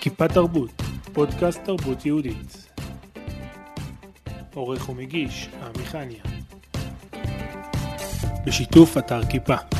כיפה תרבות, פודקאסט תרבות יהודית. עורך ומגיש, עמיחניה. בשיתוף אתר כיפה.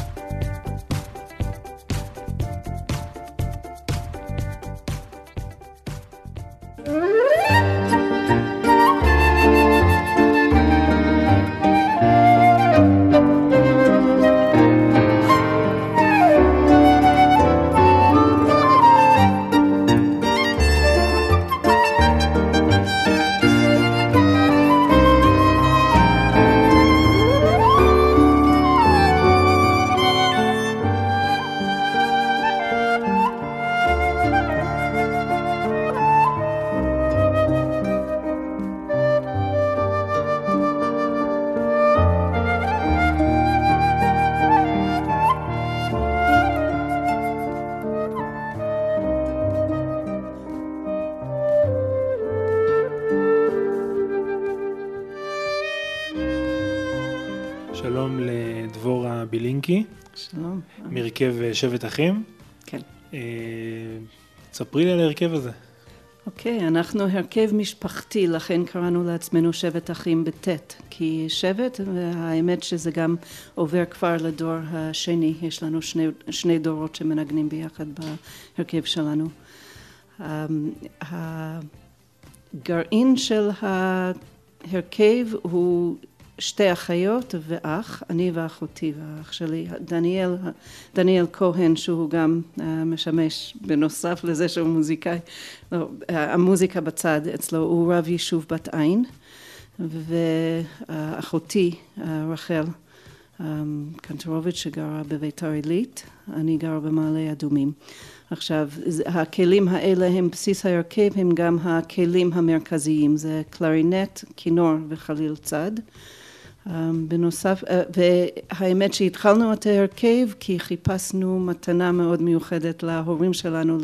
בילינקי, שלום. מהרכב שבט אחים. כן. אה, ספרי לי על ההרכב הזה. אוקיי, אנחנו הרכב משפחתי, לכן קראנו לעצמנו שבט אחים בטית. כי שבט, והאמת שזה גם עובר כבר לדור השני, יש לנו שני, שני דורות שמנגנים ביחד בהרכב שלנו. אמ, הגרעין של ההרכב הוא שתי אחיות ואח, אני ואחותי והאח שלי, דניאל, דניאל כהן שהוא גם uh, משמש בנוסף לזה שהוא מוזיקאי, לא, המוזיקה בצד אצלו, הוא רב יישוב בת עין ואחותי uh, רחל קנטרוביץ' שגרה בביתר עילית, אני גרה במעלה אדומים. עכשיו הכלים האלה הם בסיס ההרכב הם גם הכלים המרכזיים זה קלרינט, כינור וחליל צד בנוסף, והאמת שהתחלנו את ההרכב כי חיפשנו מתנה מאוד מיוחדת להורים שלנו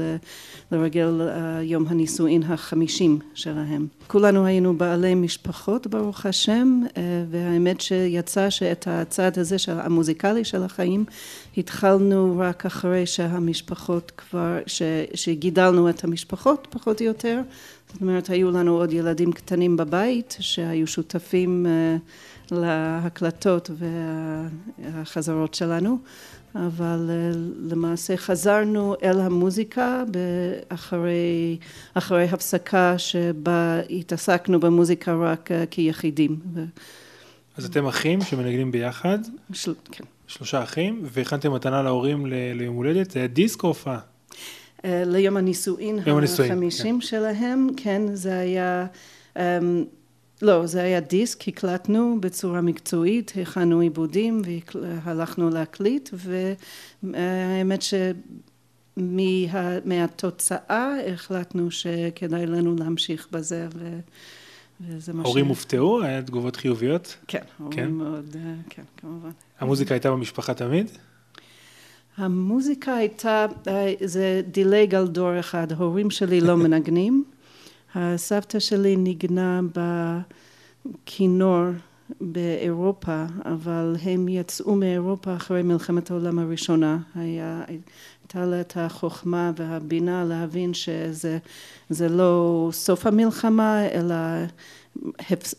לרגל יום הנישואין החמישים שלהם. כולנו היינו בעלי משפחות ברוך השם והאמת שיצא שאת הצד הזה של המוזיקלי של החיים התחלנו רק אחרי שהמשפחות כבר, שגידלנו את המשפחות פחות או יותר, זאת אומרת היו לנו עוד ילדים קטנים בבית שהיו שותפים להקלטות והחזרות שלנו, אבל למעשה חזרנו אל המוזיקה אחרי, אחרי הפסקה שבה התעסקנו במוזיקה רק כיחידים. אז אתם אחים שמנגנים ביחד? של... כן. שלושה אחים, והכנתם מתנה להורים ליום הולדת, זה היה דיסק או הופעה? ליום הנישואין החמישים כן. שלהם, כן, זה היה לא, זה היה דיסק, הקלטנו בצורה מקצועית, הכנו עיבודים והלכנו להקליט והאמת שמהתוצאה החלטנו שכדאי לנו להמשיך בזה וזה מה ש... ההורים הופתעו? היה תגובות חיוביות? כן, ההורים מאוד, כן, כמובן. המוזיקה הייתה במשפחה תמיד? המוזיקה הייתה, זה דילג על דור אחד, ההורים שלי לא מנגנים הסבתא שלי ניגנה בכינור באירופה, אבל הם יצאו מאירופה אחרי מלחמת העולם הראשונה. היה, הייתה לה את החוכמה והבינה להבין שזה לא סוף המלחמה, אלא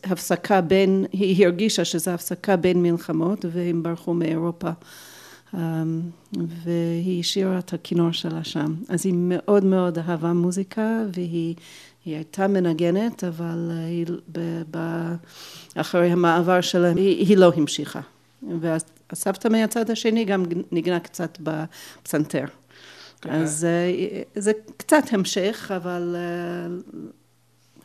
הפסקה בין, היא הרגישה שזו הפסקה בין מלחמות והם ברחו מאירופה. Um, והיא השאירה את הכינור שלה שם. אז היא מאוד מאוד אהבה מוזיקה והיא היא הייתה מנגנת, אבל היא, ב, ב, אחרי המעבר שלה היא, היא לא המשיכה. והסבתא מהצד השני גם ניגנה קצת בפסנתר. כן. אז אה, זה קצת המשך, אבל אה,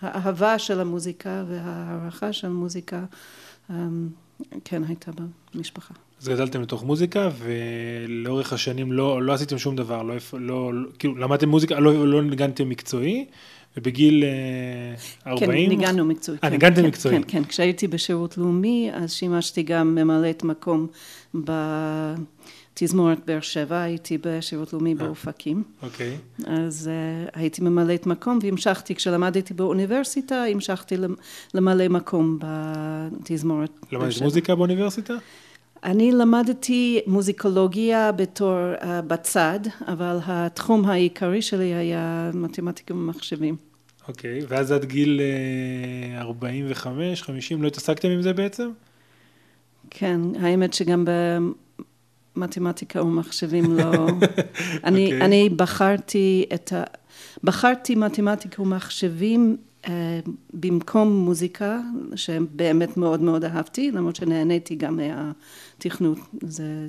האהבה של המוזיקה וההערכה של המוזיקה אמ, כן הייתה במשפחה. אז גדלתם לתוך מוזיקה ולאורך השנים לא, לא עשיתם שום דבר, לא, לא, כאילו למדתם מוזיקה, לא, לא ניגנתם מקצועי ובגיל 40... כן, ניגענו מקצועי. אה, ניגנתם כן, מקצועי. כן, כן, כשהייתי בשירות לאומי, אז שימשתי גם ממלאת מקום בתזמורת באר שבע, הייתי בשירות לאומי באופקים. אוקיי. אז uh, הייתי ממלאת מקום והמשכתי, כשלמדתי באוניברסיטה, המשכתי למלא מקום בתזמורת למדת מוזיקה באוניברסיטה? אני למדתי מוזיקולוגיה בתור uh, בצד, אבל התחום העיקרי שלי היה מתמטיקה ומחשבים. אוקיי, okay, ואז עד גיל 45, 50, לא התעסקתם עם זה בעצם? כן, האמת שגם במתמטיקה ומחשבים לא... אני, okay. אוקיי. אני בחרתי את ה... בחרתי מתמטיקה ומחשבים אה, במקום מוזיקה, שבאמת מאוד מאוד אהבתי, למרות שנהניתי גם מהתכנות, זה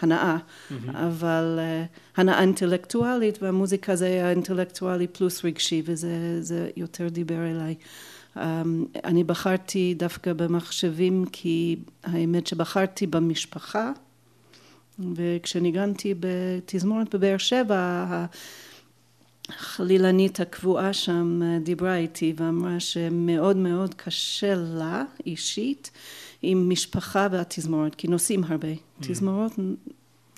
הנאה, mm-hmm. אבל uh, הנאה אינטלקטואלית, והמוזיקה זה היה אינטלקטואלי פלוס רגשי, וזה יותר דיבר אליי. Um, אני בחרתי דווקא במחשבים, כי האמת שבחרתי במשפחה, וכשניגנתי בתזמורת בבאר שבע, החלילנית הקבועה שם אה, דיברה איתי ואמרה שמאוד מאוד קשה לה אישית עם משפחה והתזמורת, כי נוסעים הרבה. Mm. תזמורות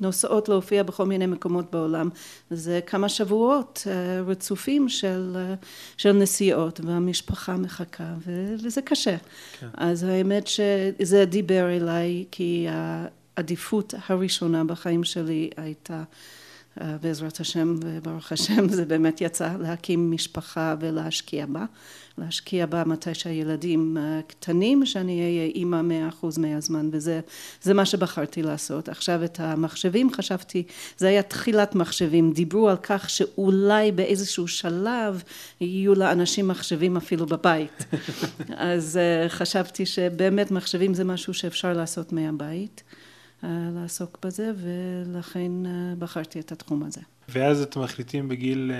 נוסעות להופיע בכל מיני מקומות בעולם. זה כמה שבועות אה, רצופים של, אה, של נסיעות, והמשפחה מחכה, וזה קשה. כן. אז האמת שזה דיבר אליי, כי העדיפות הראשונה בחיים שלי הייתה בעזרת השם וברוך השם זה באמת יצא להקים משפחה ולהשקיע בה, להשקיע בה מתי שהילדים אה, קטנים שאני אהיה אימא מאה אחוז מהזמן וזה מה שבחרתי לעשות. עכשיו את המחשבים חשבתי, זה היה תחילת מחשבים, דיברו על כך שאולי באיזשהו שלב יהיו לאנשים מחשבים אפילו בבית. אז אה, חשבתי שבאמת מחשבים זה משהו שאפשר לעשות מהבית. לעסוק בזה, ולכן בחרתי את התחום הזה. ואז אתם מחליטים בגיל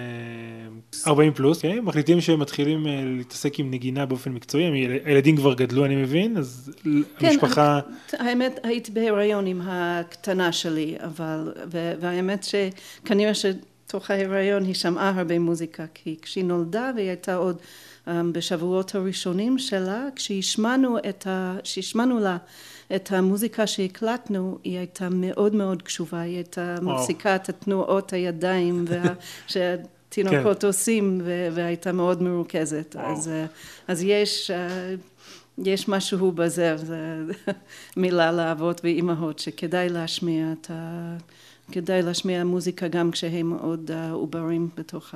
40 פלוס, כן? מחליטים שמתחילים להתעסק עם נגינה באופן מקצועי, הילדים כבר גדלו אני מבין, אז כן, המשפחה... האמת הייתי בהיריון עם הקטנה שלי, אבל, והאמת שכנראה שתוך ההיריון היא שמעה הרבה מוזיקה, כי כשהיא נולדה והיא הייתה עוד בשבועות הראשונים שלה, כשהשמענו לה את המוזיקה שהקלטנו, היא הייתה מאוד מאוד קשובה, היא הייתה מפסיקה את התנועות הידיים וה... שהתינוקות כן. עושים, והייתה מאוד מרוכזת. אז, אז יש... יש משהו בזה, זה מילה לאבות ואימהות, שכדאי להשמיע את ה... כדאי להשמיע מוזיקה גם כשהם עוד עוברים בתוך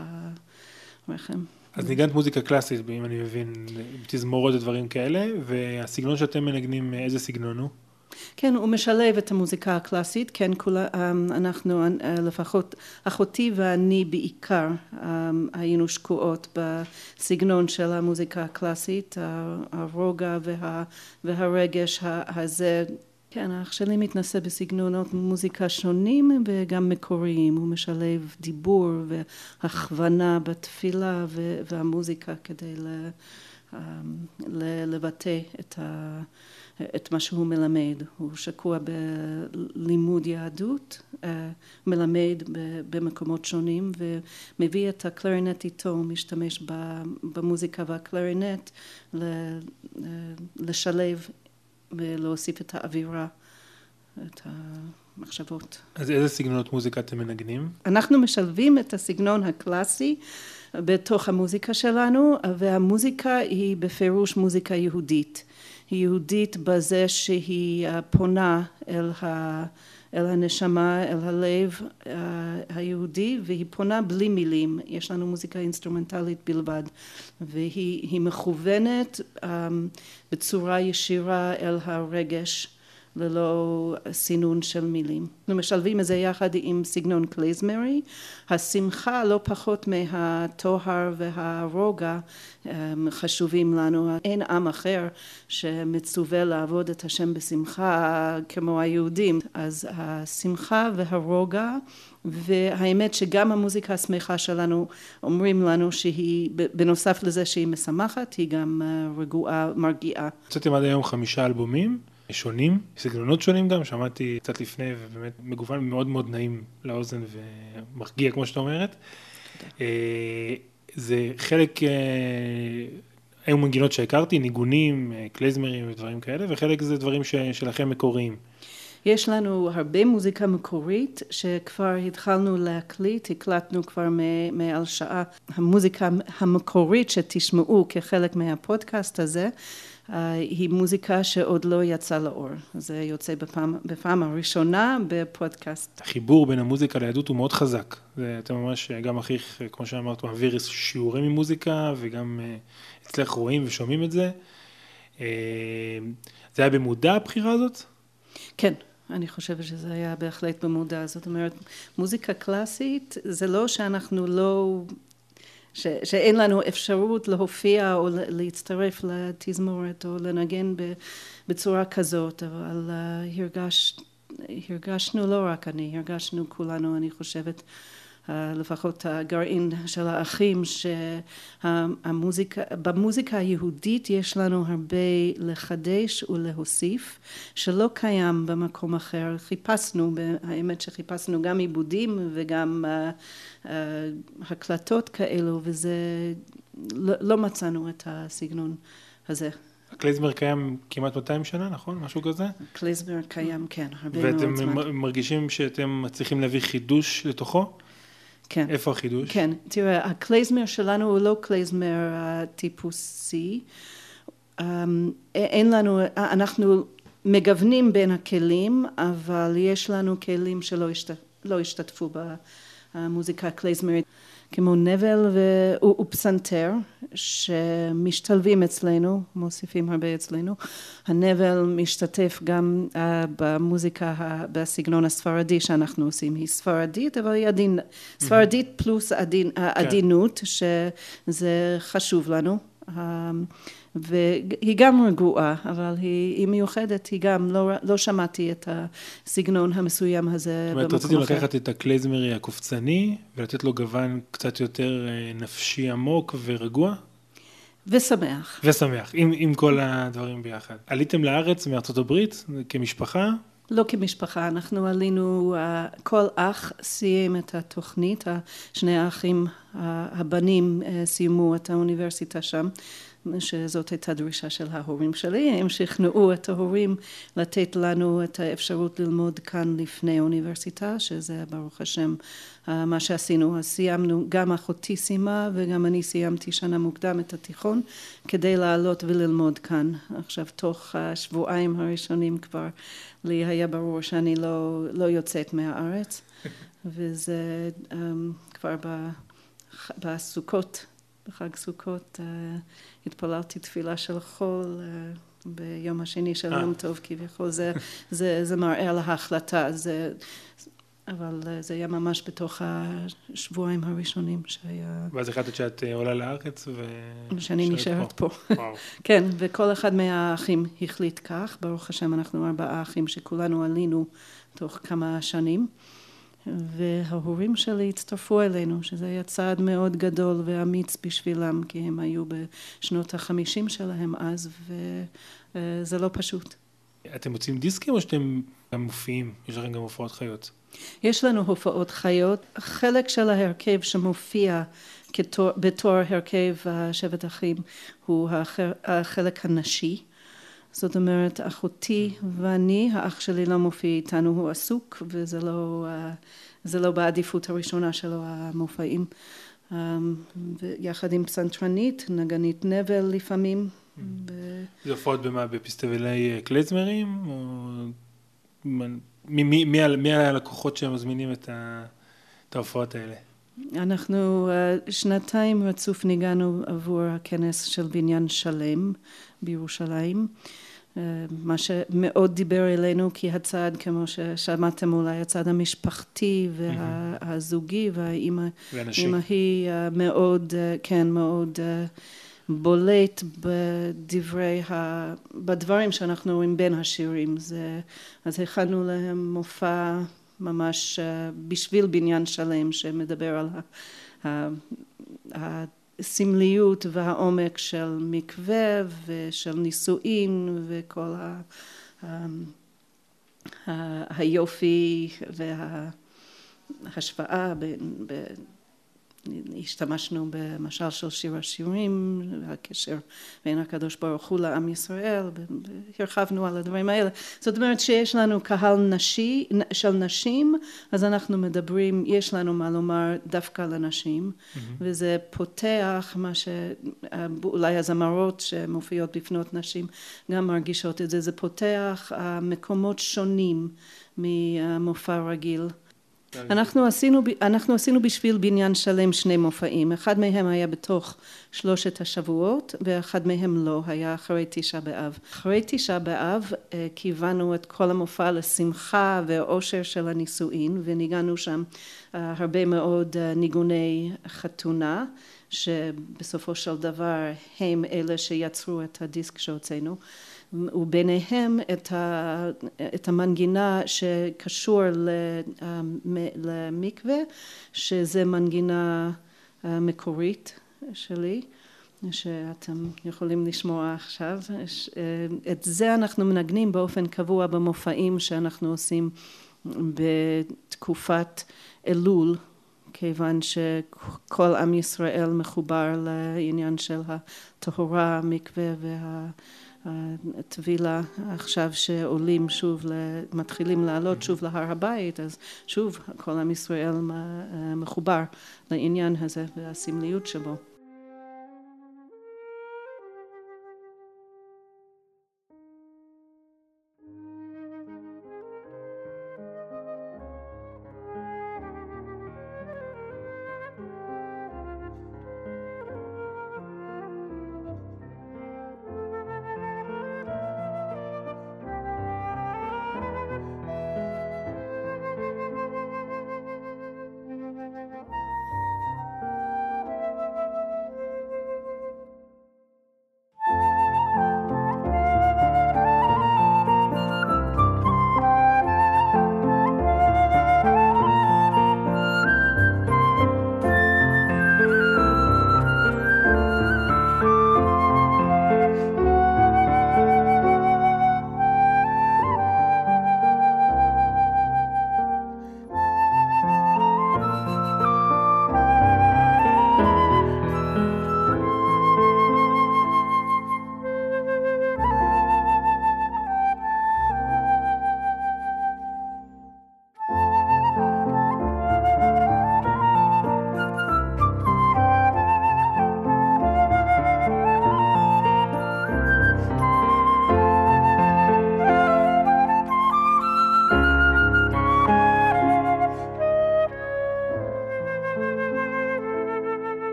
הרחם. אז ניגנת מוזיקה קלאסית, אם אני מבין, תזמורות ודברים כאלה, והסגנון שאתם מנגנים, איזה סגנון הוא? כן, הוא משלב את המוזיקה הקלאסית, כן, כולה, אמ, אנחנו, אה, לפחות אחותי ואני בעיקר אמ, היינו שקועות בסגנון של המוזיקה הקלאסית, הרוגע וה, והרגש הזה כן, האח שלי מתנסה בסגנונות מוזיקה שונים וגם מקוריים, הוא משלב דיבור והכוונה בתפילה והמוזיקה כדי לבטא את, ה, את מה שהוא מלמד. הוא שקוע בלימוד יהדות, אה, מלמד במקומות שונים ומביא את הקלרינט איתו, משתמש במוזיקה והקלרינט לשלב ולהוסיף את האווירה, את המחשבות. אז איזה סגנונות מוזיקה אתם מנגנים? אנחנו משלבים את הסגנון הקלאסי בתוך המוזיקה שלנו, והמוזיקה היא בפירוש מוזיקה יהודית. היא יהודית בזה שהיא פונה אל ה... אל הנשמה, אל הלב אה, היהודי, והיא פונה בלי מילים, יש לנו מוזיקה אינסטרומנטלית בלבד, והיא מכוונת אמ, בצורה ישירה אל הרגש ללא סינון של מילים. אנחנו משלבים את זה יחד עם סגנון קלייזמרי. השמחה לא פחות מהטוהר והרוגע חשובים לנו. אין עם אחר שמצווה לעבוד את השם בשמחה כמו היהודים. אז השמחה והרוגע והאמת שגם המוזיקה השמחה שלנו אומרים לנו שהיא בנוסף לזה שהיא משמחת היא גם רגועה מרגיעה. הוצאתם עד היום חמישה אלבומים שונים, סגנונות שונים גם, שמעתי קצת לפני ובאמת מגוון מאוד מאוד נעים לאוזן ומרגיע כמו שאת אומרת. אה, זה חלק, אה, היו מנגינות שהכרתי, ניגונים, אה, קלייזמרים ודברים כאלה, וחלק זה דברים שלכם מקוריים. יש לנו הרבה מוזיקה מקורית שכבר התחלנו להקליט, הקלטנו כבר מעל שעה. המוזיקה המקורית שתשמעו כחלק מהפודקאסט הזה היא מוזיקה שעוד לא יצאה לאור. זה יוצא בפעם, בפעם הראשונה בפודקאסט. החיבור בין המוזיקה ליהדות הוא מאוד חזק. זה אתה ממש, גם אחיך, כמו שאמרת, מעביר שיעורים ממוזיקה, וגם אצלך רואים ושומעים את זה. זה היה במודע הבחירה הזאת? כן, אני חושבת שזה היה בהחלט במודע. זאת אומרת, מוזיקה קלאסית זה לא שאנחנו לא... ש, שאין לנו אפשרות להופיע או להצטרף לתזמורת או לנגן בצורה כזאת, אבל uh, הרגש, הרגשנו לא רק אני, הרגשנו כולנו, אני חושבת, לפחות הגרעין של האחים, שהמוזיקה, במוזיקה היהודית יש לנו הרבה לחדש ולהוסיף, שלא קיים במקום אחר. חיפשנו, האמת שחיפשנו גם עיבודים וגם uh, uh, הקלטות כאלו, וזה, לא, לא מצאנו את הסגנון הזה. הקלייזמר קיים כמעט 200 שנה, נכון? משהו כזה? קלייזמר קיים, כן, הרבה מאוד זמן. ואתם מרגישים שאתם מצליחים להביא חידוש לתוכו? כן. איפה החידוש? כן, תראה, הקלייזמר שלנו הוא לא קלייזמר טיפוסי. אמ, אין לנו, אנחנו מגוונים בין הכלים, אבל יש לנו כלים שלא השת, לא השתתפו במוזיקה הקלייזמרית. כמו נבל ופסנתר שמשתלבים אצלנו, מוסיפים הרבה אצלנו. הנבל משתתף גם uh, במוזיקה, בסגנון הספרדי שאנחנו עושים. היא ספרדית, אבל היא עדין, ספרדית פלוס עדין, כן. עדינות, שזה חשוב לנו. והיא גם רגועה, אבל היא, היא מיוחדת, היא גם, לא, לא שמעתי את הסגנון המסוים הזה במקום אחר. זאת אומרת, רציתם לקחת את הקלייזמרי הקופצני ולתת לו גוון קצת יותר אה, נפשי עמוק ורגוע? ושמח. ושמח, עם, עם כל הדברים ביחד. עליתם לארץ מארצות הברית כמשפחה? לא כמשפחה, אנחנו עלינו, אה, כל אח סיים את התוכנית, שני האחים הבנים אה, סיימו את האוניברסיטה שם שזאת הייתה דרישה של ההורים שלי, הם שכנעו את ההורים לתת לנו את האפשרות ללמוד כאן לפני אוניברסיטה, שזה ברוך השם מה שעשינו. אז סיימנו, גם אחותי סיימה וגם אני סיימתי שנה מוקדם את התיכון כדי לעלות וללמוד כאן. עכשיו תוך השבועיים הראשונים כבר לי היה ברור שאני לא, לא יוצאת מהארץ וזה um, כבר בסוכות בחג סוכות uh, התפללתי תפילה של חול uh, ביום השני של יום טוב כביכול, זה, זה, זה מראה על ההחלטה, זה, אבל uh, זה היה ממש בתוך השבועיים הראשונים שהיה... ואז החלטת שאת עולה לארץ ו... שאני נשארת פה. פה. כן, וכל אחד מהאחים החליט כך, ברוך השם אנחנו ארבעה אחים שכולנו עלינו תוך כמה שנים. וההורים שלי הצטרפו אלינו, שזה היה צעד מאוד גדול ואמיץ בשבילם, כי הם היו בשנות החמישים שלהם אז, וזה לא פשוט. אתם מוצאים דיסקים או שאתם גם מופיעים? יש לכם גם הופעות חיות? יש לנו הופעות חיות. חלק של ההרכב שמופיע כתור, בתור הרכב שבט אחים הוא החלק הנשי. זאת אומרת, אחותי ואני, האח שלי לא מופיע איתנו, הוא עסוק, וזה לא, אה, לא בעדיפות הראשונה שלו, המופעים. אה, יחד עם פסנתרנית, נגנית נבל לפעמים. זה הופעות במה? בפסטיבלי אה, קלייזמרים? מי, מי הלקוחות שמזמינים את ההופעות האלה? אנחנו שנתיים רצוף ניגענו עבור הכנס של בניין שלם בירושלים. מה שמאוד דיבר אלינו כי הצד כמו ששמעתם אולי הצד המשפחתי והזוגי והאימא היא מאוד כן מאוד בולט בדברי ה... בדברים שאנחנו רואים בין השירים. זה אז הכנו להם מופע ממש בשביל בניין שלם שמדבר על ה... הסמליות והעומק של מקווה ושל נישואין וכל ה, היופי וההשוואה בין השתמשנו במשל של שיר השירים, הקשר בין הקדוש ברוך הוא לעם ישראל, הרחבנו על הדברים האלה. זאת אומרת שיש לנו קהל נשי, של נשים, אז אנחנו מדברים, יש לנו מה לומר דווקא לנשים, mm-hmm. וזה פותח מה שאולי הזמרות שמופיעות בפנות נשים גם מרגישות את זה, זה פותח מקומות שונים ממופע רגיל. אנחנו עשינו, אנחנו עשינו בשביל בניין שלם שני מופעים, אחד מהם היה בתוך שלושת השבועות ואחד מהם לא, היה אחרי תשעה באב. אחרי תשעה באב אה, כיוונו את כל המופע לשמחה ואושר של הנישואין וניגענו שם אה, הרבה מאוד אה, ניגוני חתונה שבסופו של דבר הם אלה שיצרו את הדיסק שהוצאנו וביניהם את, ה, את המנגינה שקשור למקווה, שזה מנגינה אה, מקורית שלי, שאתם יכולים לשמוע עכשיו. אה, את זה אנחנו מנגנים באופן קבוע במופעים שאנחנו עושים בתקופת אלול, כיוון שכל עם ישראל מחובר לעניין של הטהורה, המקווה וה... הטבילה עכשיו שעולים שוב, מתחילים לעלות שוב להר הבית, אז שוב כל עם ישראל מחובר לעניין הזה והסמליות שבו.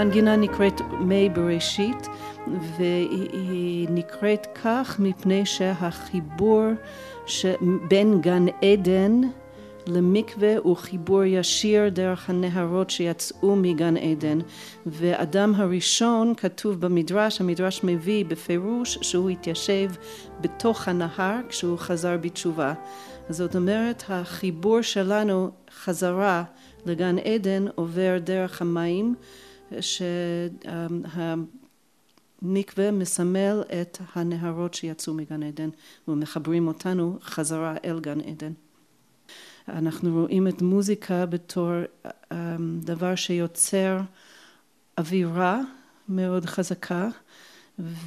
המנגינה נקראת מי בראשית והיא נקראת כך מפני שהחיבור בין גן עדן למקווה הוא חיבור ישיר דרך הנהרות שיצאו מגן עדן. ואדם הראשון כתוב במדרש, המדרש מביא בפירוש שהוא התיישב בתוך הנהר כשהוא חזר בתשובה. זאת אומרת החיבור שלנו חזרה לגן עדן עובר דרך המים שהמקווה מסמל את הנהרות שיצאו מגן עדן ומחברים אותנו חזרה אל גן עדן. אנחנו רואים את מוזיקה בתור אמ, דבר שיוצר אווירה מאוד חזקה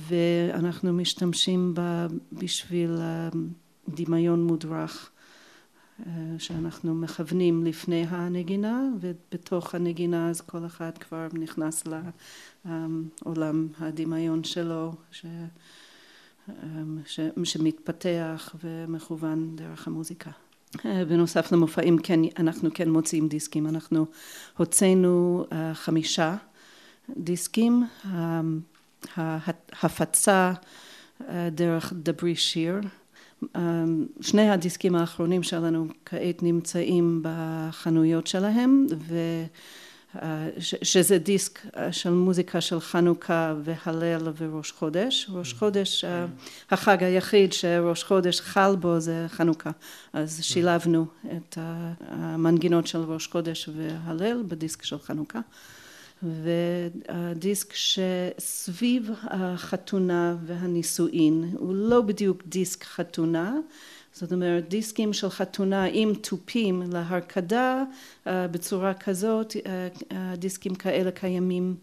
ואנחנו משתמשים בה בשביל אמ, דמיון מודרך שאנחנו מכוונים לפני הנגינה ובתוך הנגינה אז כל אחד כבר נכנס לעולם הדמיון שלו ש, ש, שמתפתח ומכוון דרך המוזיקה. בנוסף למופעים כן, אנחנו כן מוציאים דיסקים, אנחנו הוצאנו חמישה דיסקים, ההפצה דרך דברי שיר אמ, שני הדיסקים האחרונים שלנו כעת נמצאים בחנויות שלהם שזה דיסק של מוזיקה של חנוכה והלל וראש חודש. ראש חודש, החג היחיד שראש חודש חל בו זה חנוכה. אז שילבנו את המנגינות של ראש חודש והלל בדיסק של חנוכה. ודיסק שסביב החתונה והנישואין הוא לא בדיוק דיסק חתונה זאת אומרת דיסקים של חתונה עם תופים להרקדה בצורה כזאת דיסקים כאלה קיימים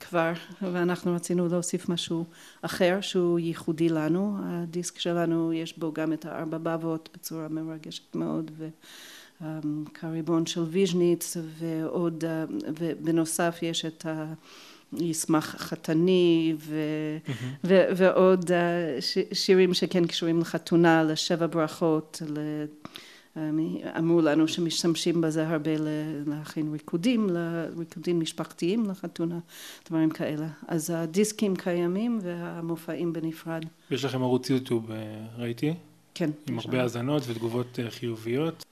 כבר ואנחנו רצינו להוסיף משהו אחר שהוא ייחודי לנו. הדיסק שלנו יש בו גם את הארבע בבות בצורה מרגשת מאוד קריבון של ויז'ניץ ועוד ובנוסף יש את ישמח חתני ו, mm-hmm. ו, ועוד ש, שירים שכן קשורים לחתונה לשבע ברכות אמרו לנו שמשתמשים בזה הרבה להכין ריקודים, ריקודים משפחתיים לחתונה, דברים כאלה. אז הדיסקים קיימים והמופעים בנפרד. יש לכם ערוץ יוטיוב ראיתי? כן. עם הרבה האזנות ותגובות חיוביות.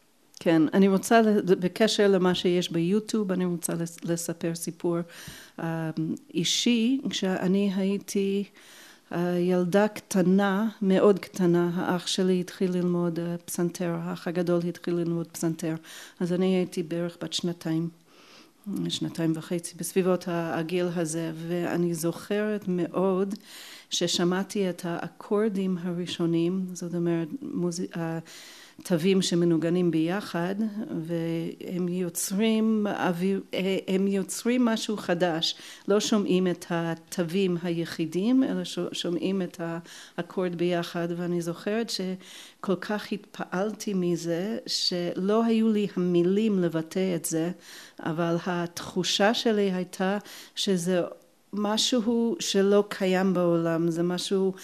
כן, אני רוצה, בקשר למה שיש ביוטיוב, אני רוצה לספר סיפור אישי. כשאני הייתי ילדה קטנה, מאוד קטנה, האח שלי התחיל ללמוד פסנתר, האח הגדול התחיל ללמוד פסנתר, אז אני הייתי בערך בת שנתיים. שנתיים וחצי בסביבות הגיל הזה ואני זוכרת מאוד ששמעתי את האקורדים הראשונים זאת אומרת מוזיק תווים שמנוגנים ביחד והם יוצרים הם יוצרים משהו חדש. לא שומעים את התווים היחידים אלא שומעים את האקורד ביחד ואני זוכרת שכל כך התפעלתי מזה שלא היו לי המילים לבטא את זה אבל התחושה שלי הייתה שזה משהו שלא קיים בעולם. זה משהו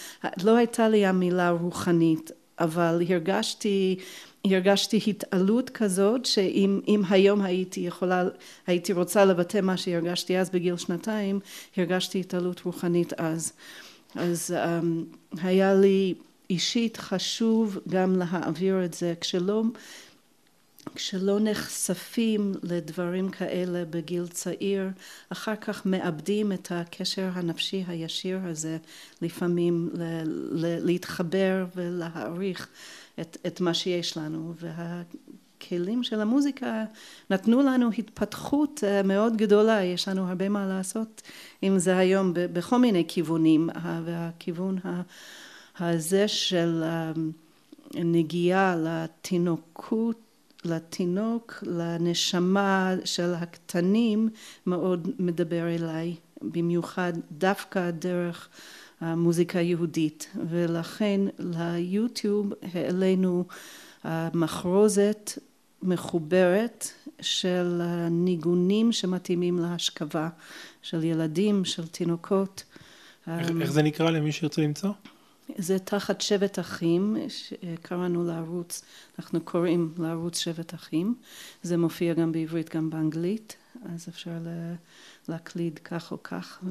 לא הייתה לי המילה רוחנית אבל הרגשתי הרגשתי התעלות כזאת שאם היום הייתי יכולה הייתי רוצה לבטא מה שהרגשתי אז בגיל שנתיים הרגשתי התעלות רוחנית אז. אז um, היה לי אישית חשוב גם להעביר את זה. כשלא כשלא נחשפים לדברים כאלה בגיל צעיר, אחר כך מאבדים את הקשר הנפשי הישיר הזה, לפעמים להתחבר ולהעריך את, את מה שיש לנו. והכלים של המוזיקה נתנו לנו התפתחות אה, מאוד גדולה, יש לנו הרבה מה לעשות עם זה היום בכל מיני כיוונים, והכיוון הזה של אה, נגיעה לתינוקות לתינוק, לנשמה של הקטנים מאוד מדבר אליי, במיוחד דווקא דרך המוזיקה היהודית ולכן ליוטיוב העלינו מחרוזת מחוברת של ניגונים שמתאימים להשכבה של ילדים, של תינוקות. איך, איך זה נקרא למי שירצה למצוא? זה תחת שבט אחים, קראנו לערוץ, אנחנו קוראים לערוץ שבט אחים, זה מופיע גם בעברית גם באנגלית, אז אפשר להקליד כך או כך,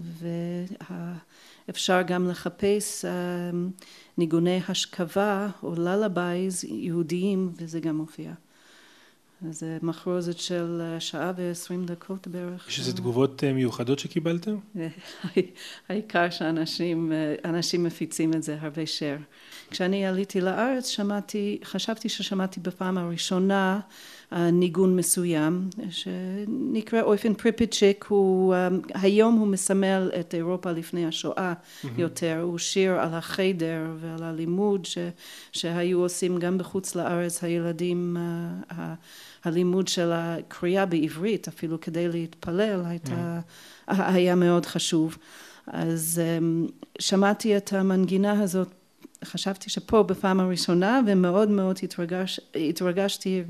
ואפשר גם לחפש ניגוני השכבה או ללבייז יהודיים וזה גם מופיע. זה מחרוזת של שעה ועשרים דקות בערך. יש איזה תגובות מיוחדות שקיבלתם? העיקר שאנשים אנשים מפיצים את זה הרבה share. כשאני עליתי לארץ שמעתי, חשבתי ששמעתי בפעם הראשונה ניגון מסוים שנקרא אויפן פריפיצ'יק, הוא, היום הוא מסמל את אירופה לפני השואה יותר, הוא שיר על החדר ועל הלימוד ש, שהיו עושים גם בחוץ לארץ הילדים הלימוד של הקריאה בעברית אפילו כדי להתפלל הייתה, היה מאוד חשוב. אז שמעתי את המנגינה הזאת חשבתי שפה בפעם הראשונה ומאוד מאוד התרגש, התרגשתי,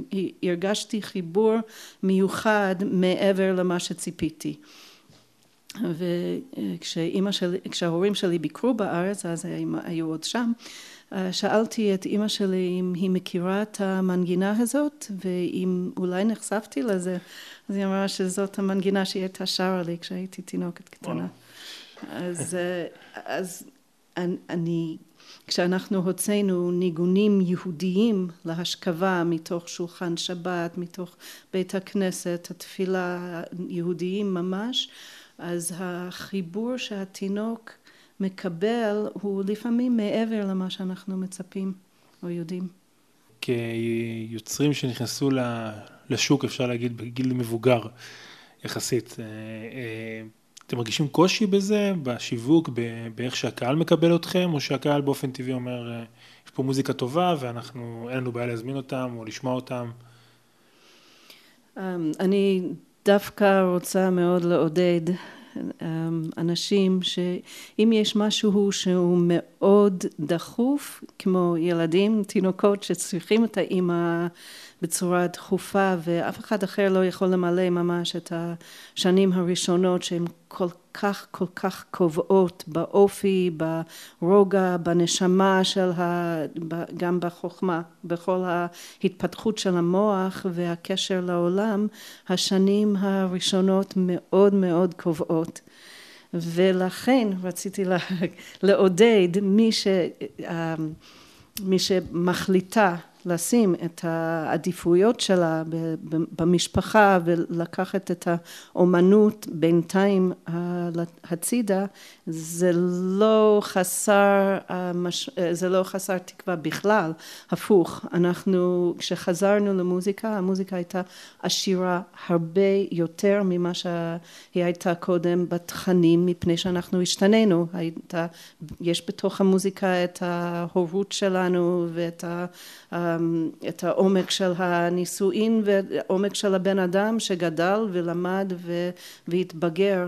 הרגשתי חיבור מיוחד מעבר למה שציפיתי. וכשאימא שלי, כשההורים שלי ביקרו בארץ, אז היו עוד שם, שאלתי את אימא שלי אם היא מכירה את המנגינה הזאת ואם אולי נחשפתי לזה, אז היא אמרה שזאת המנגינה שהיא הייתה שרה לי כשהייתי תינוקת קטנה. אז, אז אני, כשאנחנו הוצאנו ניגונים יהודיים להשכבה מתוך שולחן שבת, מתוך בית הכנסת, התפילה יהודיים ממש, אז החיבור שהתינוק מקבל הוא לפעמים מעבר למה שאנחנו מצפים או יודעים. כיוצרים שנכנסו לשוק, אפשר להגיד, בגיל מבוגר יחסית, אה, אה, אתם מרגישים קושי בזה, בשיווק, באיך שהקהל מקבל אתכם, או שהקהל באופן טבעי אומר, אה, יש פה מוזיקה טובה ואנחנו, אין לנו בעיה להזמין אותם או לשמוע אותם? אמ, אני דווקא רוצה מאוד לעודד אנשים שאם יש משהו שהוא מאוד דחוף, כמו ילדים, תינוקות שצריכים את האימא בצורה דחופה ואף אחד אחר לא יכול למלא ממש את השנים הראשונות שהן כל כך כל כך קובעות באופי, ברוגע, בנשמה של ה... גם בחוכמה, בכל ההתפתחות של המוח והקשר לעולם, השנים הראשונות מאוד מאוד קובעות. ולכן רציתי לעודד מי, ש... אה, מי שמחליטה לשים את העדיפויות שלה במשפחה ולקחת את האומנות בינתיים הצידה זה לא חסר זה לא חסר תקווה בכלל. הפוך אנחנו כשחזרנו למוזיקה המוזיקה הייתה עשירה הרבה יותר ממה שהיא הייתה קודם בתכנים מפני שאנחנו השתננו הייתה יש בתוך המוזיקה את ההורות שלנו ואת ה את העומק של הנישואין והעומק של הבן אדם שגדל ולמד והתבגר.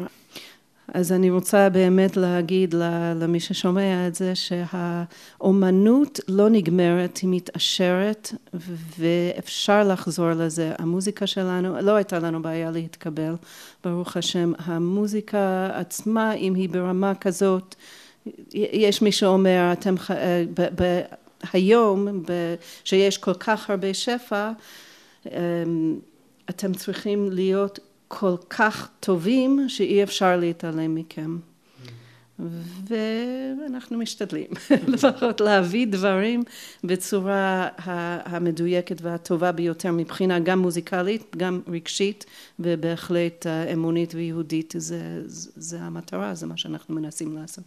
אז אני רוצה באמת להגיד למי ששומע את זה שהאומנות לא נגמרת, היא מתעשרת ואפשר לחזור לזה. המוזיקה שלנו, לא הייתה לנו בעיה להתקבל, ברוך השם. המוזיקה עצמה, אם היא ברמה כזאת, יש מי שאומר, אתם, היום שיש כל כך הרבה שפע אמ, אתם צריכים להיות כל כך טובים שאי אפשר להתעלם מכם. ואנחנו משתדלים לפחות להביא דברים בצורה המדויקת והטובה ביותר מבחינה גם מוזיקלית גם רגשית ובהחלט אמונית ויהודית. זה, זה המטרה זה מה שאנחנו מנסים לעשות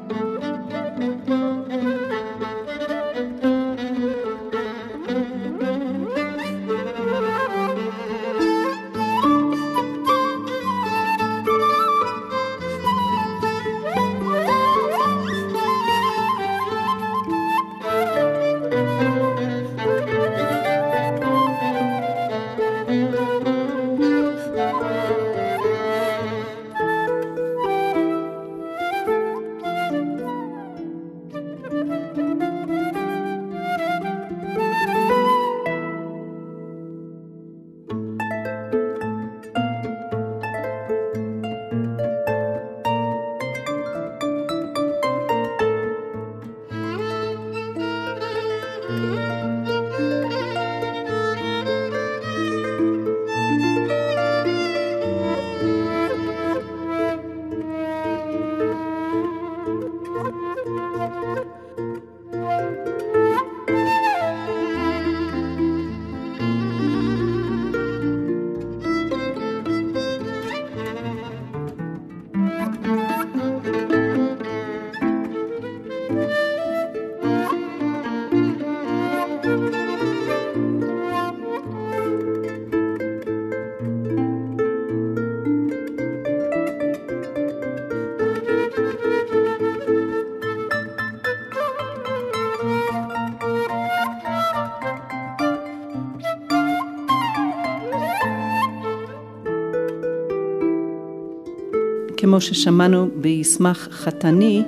כמו ששמענו בישמח חתני,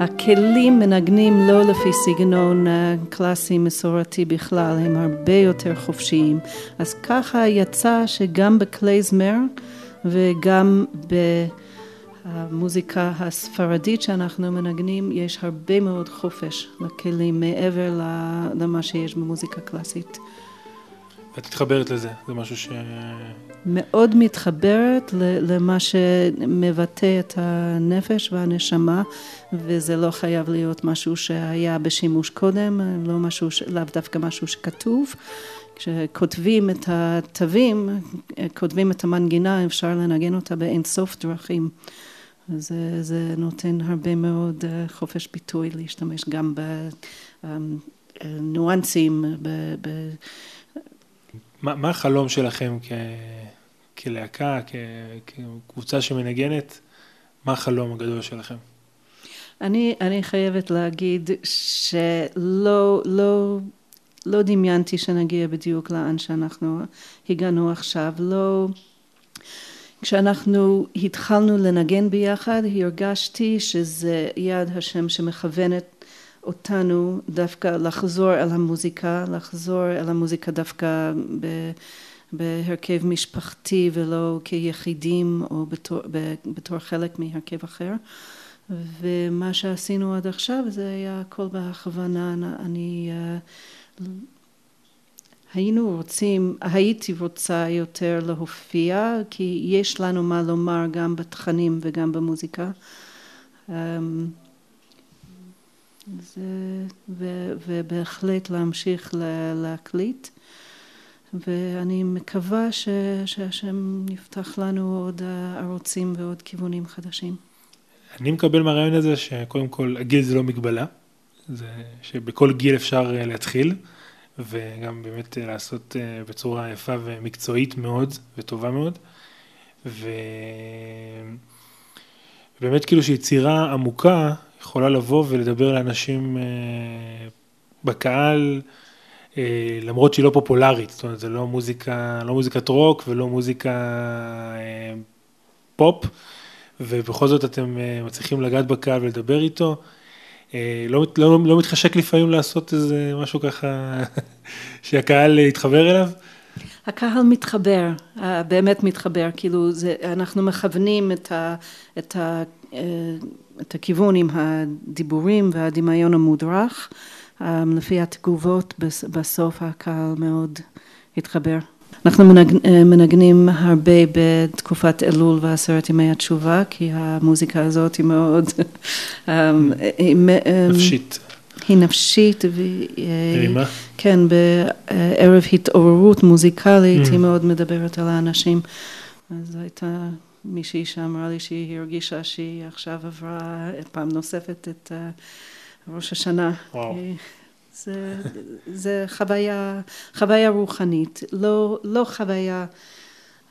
הכלים מנגנים לא לפי סגנון קלאסי מסורתי בכלל, הם הרבה יותר חופשיים. אז ככה יצא שגם בכלייזמר וגם במוזיקה הספרדית שאנחנו מנגנים, יש הרבה מאוד חופש לכלים מעבר למה שיש במוזיקה קלאסית. את מתחברת לזה, זה משהו ש... מאוד מתחברת למה שמבטא את הנפש והנשמה, וזה לא חייב להיות משהו שהיה בשימוש קודם, לא משהו, לאו דווקא משהו שכתוב. כשכותבים את התווים, כותבים את המנגינה, אפשר לנגן אותה באין סוף דרכים. זה, זה נותן הרבה מאוד אה, חופש ביטוי להשתמש גם בניואנסים. ב, ב... מה, מה החלום שלכם כ, כלהקה, כ, כקבוצה שמנגנת? מה החלום הגדול שלכם? אני, אני חייבת להגיד שלא לא, לא דמיינתי שנגיע בדיוק לאן שאנחנו הגענו עכשיו. לא... כשאנחנו התחלנו לנגן ביחד הרגשתי שזה יד השם שמכוונת אותנו דווקא לחזור אל המוזיקה, לחזור אל המוזיקה דווקא ב, בהרכב משפחתי ולא כיחידים או בתור, בתור חלק מהרכב אחר. ומה שעשינו עד עכשיו זה היה הכל בהכוונה, אני uh, היינו רוצים, הייתי רוצה יותר להופיע, כי יש לנו מה לומר גם בתכנים וגם במוזיקה. זה, ו, ובהחלט להמשיך להקליט. ואני מקווה ש, שהשם יפתח לנו עוד ערוצים ועוד כיוונים חדשים. אני מקבל מהרעיון הזה שקודם כל הגיל זה לא מגבלה, זה שבכל גיל אפשר להתחיל. וגם באמת אה, לעשות אה, בצורה יפה ומקצועית מאוד וטובה מאוד. ובאמת כאילו שיצירה עמוקה יכולה לבוא ולדבר לאנשים אה, בקהל, למרות שהיא לא פופולרית, זאת אומרת זה לא מוזיקה, לא מוזיקת רוק ולא מוזיקה פופ, ובכל זאת אתם מצליחים לגעת בקהל ולדבר איתו. אה, לא, לא, לא מתחשק לפעמים לעשות איזה משהו ככה שהקהל יתחבר אליו? הקהל מתחבר, אה, באמת מתחבר, כאילו זה, אנחנו מכוונים את, ה, את, ה, אה, את הכיוון עם הדיבורים והדמיון המודרך, לפי התגובות בסוף הקהל מאוד התחבר. אנחנו מנגנים הרבה בתקופת אלול ועשרת ימי התשובה, כי המוזיקה הזאת היא מאוד... אמ, נפשית. היא נפשית, מרימה? כן, בערב התעוררות מוזיקלית, היא מאוד מדברת על האנשים. אז הייתה מישהי שאמרה לי שהיא הרגישה שהיא עכשיו עברה פעם נוספת את ראש השנה. וואו. זה, זה חוויה, חוויה רוחנית, לא, לא חוויה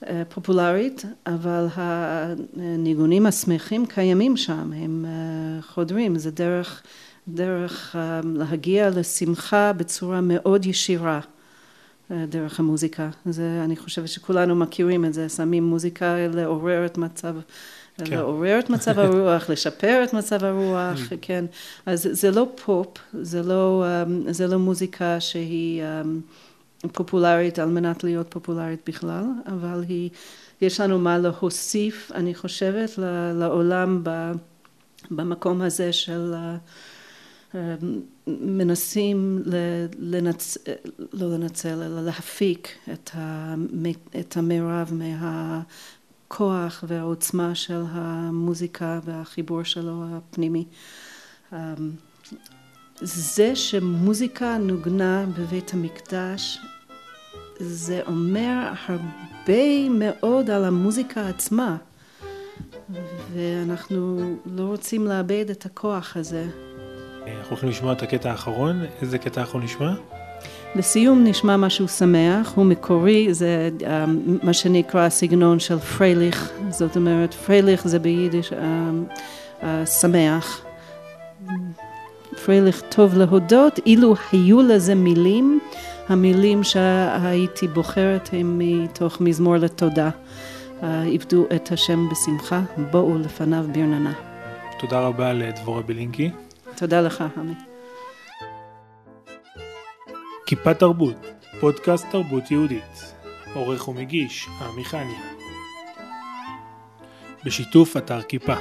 אה, פופולרית, אבל הניגונים השמחים קיימים שם, הם אה, חודרים, זה דרך, דרך אה, להגיע לשמחה בצורה מאוד ישירה. דרך המוזיקה. זה, אני חושבת שכולנו מכירים את זה, שמים מוזיקה לעורר את מצב כן. לעורר את מצב הרוח, לשפר את מצב הרוח, mm. כן. אז זה לא פופ, זה לא, um, זה לא מוזיקה שהיא um, פופולרית על מנת להיות פופולרית בכלל, אבל היא, יש לנו מה להוסיף, אני חושבת, לעולם במקום הזה של... Uh, מנסים לנצ... לא לנצל, אלא להפיק את המרב מה... הכוח והעוצמה של המוזיקה והחיבור שלו הפנימי. אמ, זה שמוזיקה נוגנה בבית המקדש זה אומר הרבה מאוד על המוזיקה עצמה ואנחנו לא רוצים לאבד את הכוח הזה. אנחנו הולכים לשמוע את הקטע האחרון, איזה קטע אנחנו נשמע? לסיום נשמע משהו שמח, הוא מקורי, זה um, מה שנקרא סגנון של פרייליך, זאת אומרת פרייליך זה ביידיש um, uh, שמח. פרייליך טוב להודות, אילו היו לזה מילים, המילים שהייתי בוחרת הם מתוך מזמור לתודה. עבדו את השם בשמחה, בואו לפניו ברננה. תודה רבה לדבורה בלינקי. תודה לך, עמי. כיפה תרבות, פודקאסט תרבות יהודית. עורך ומגיש, עמי חניה. בשיתוף אתר כיפה.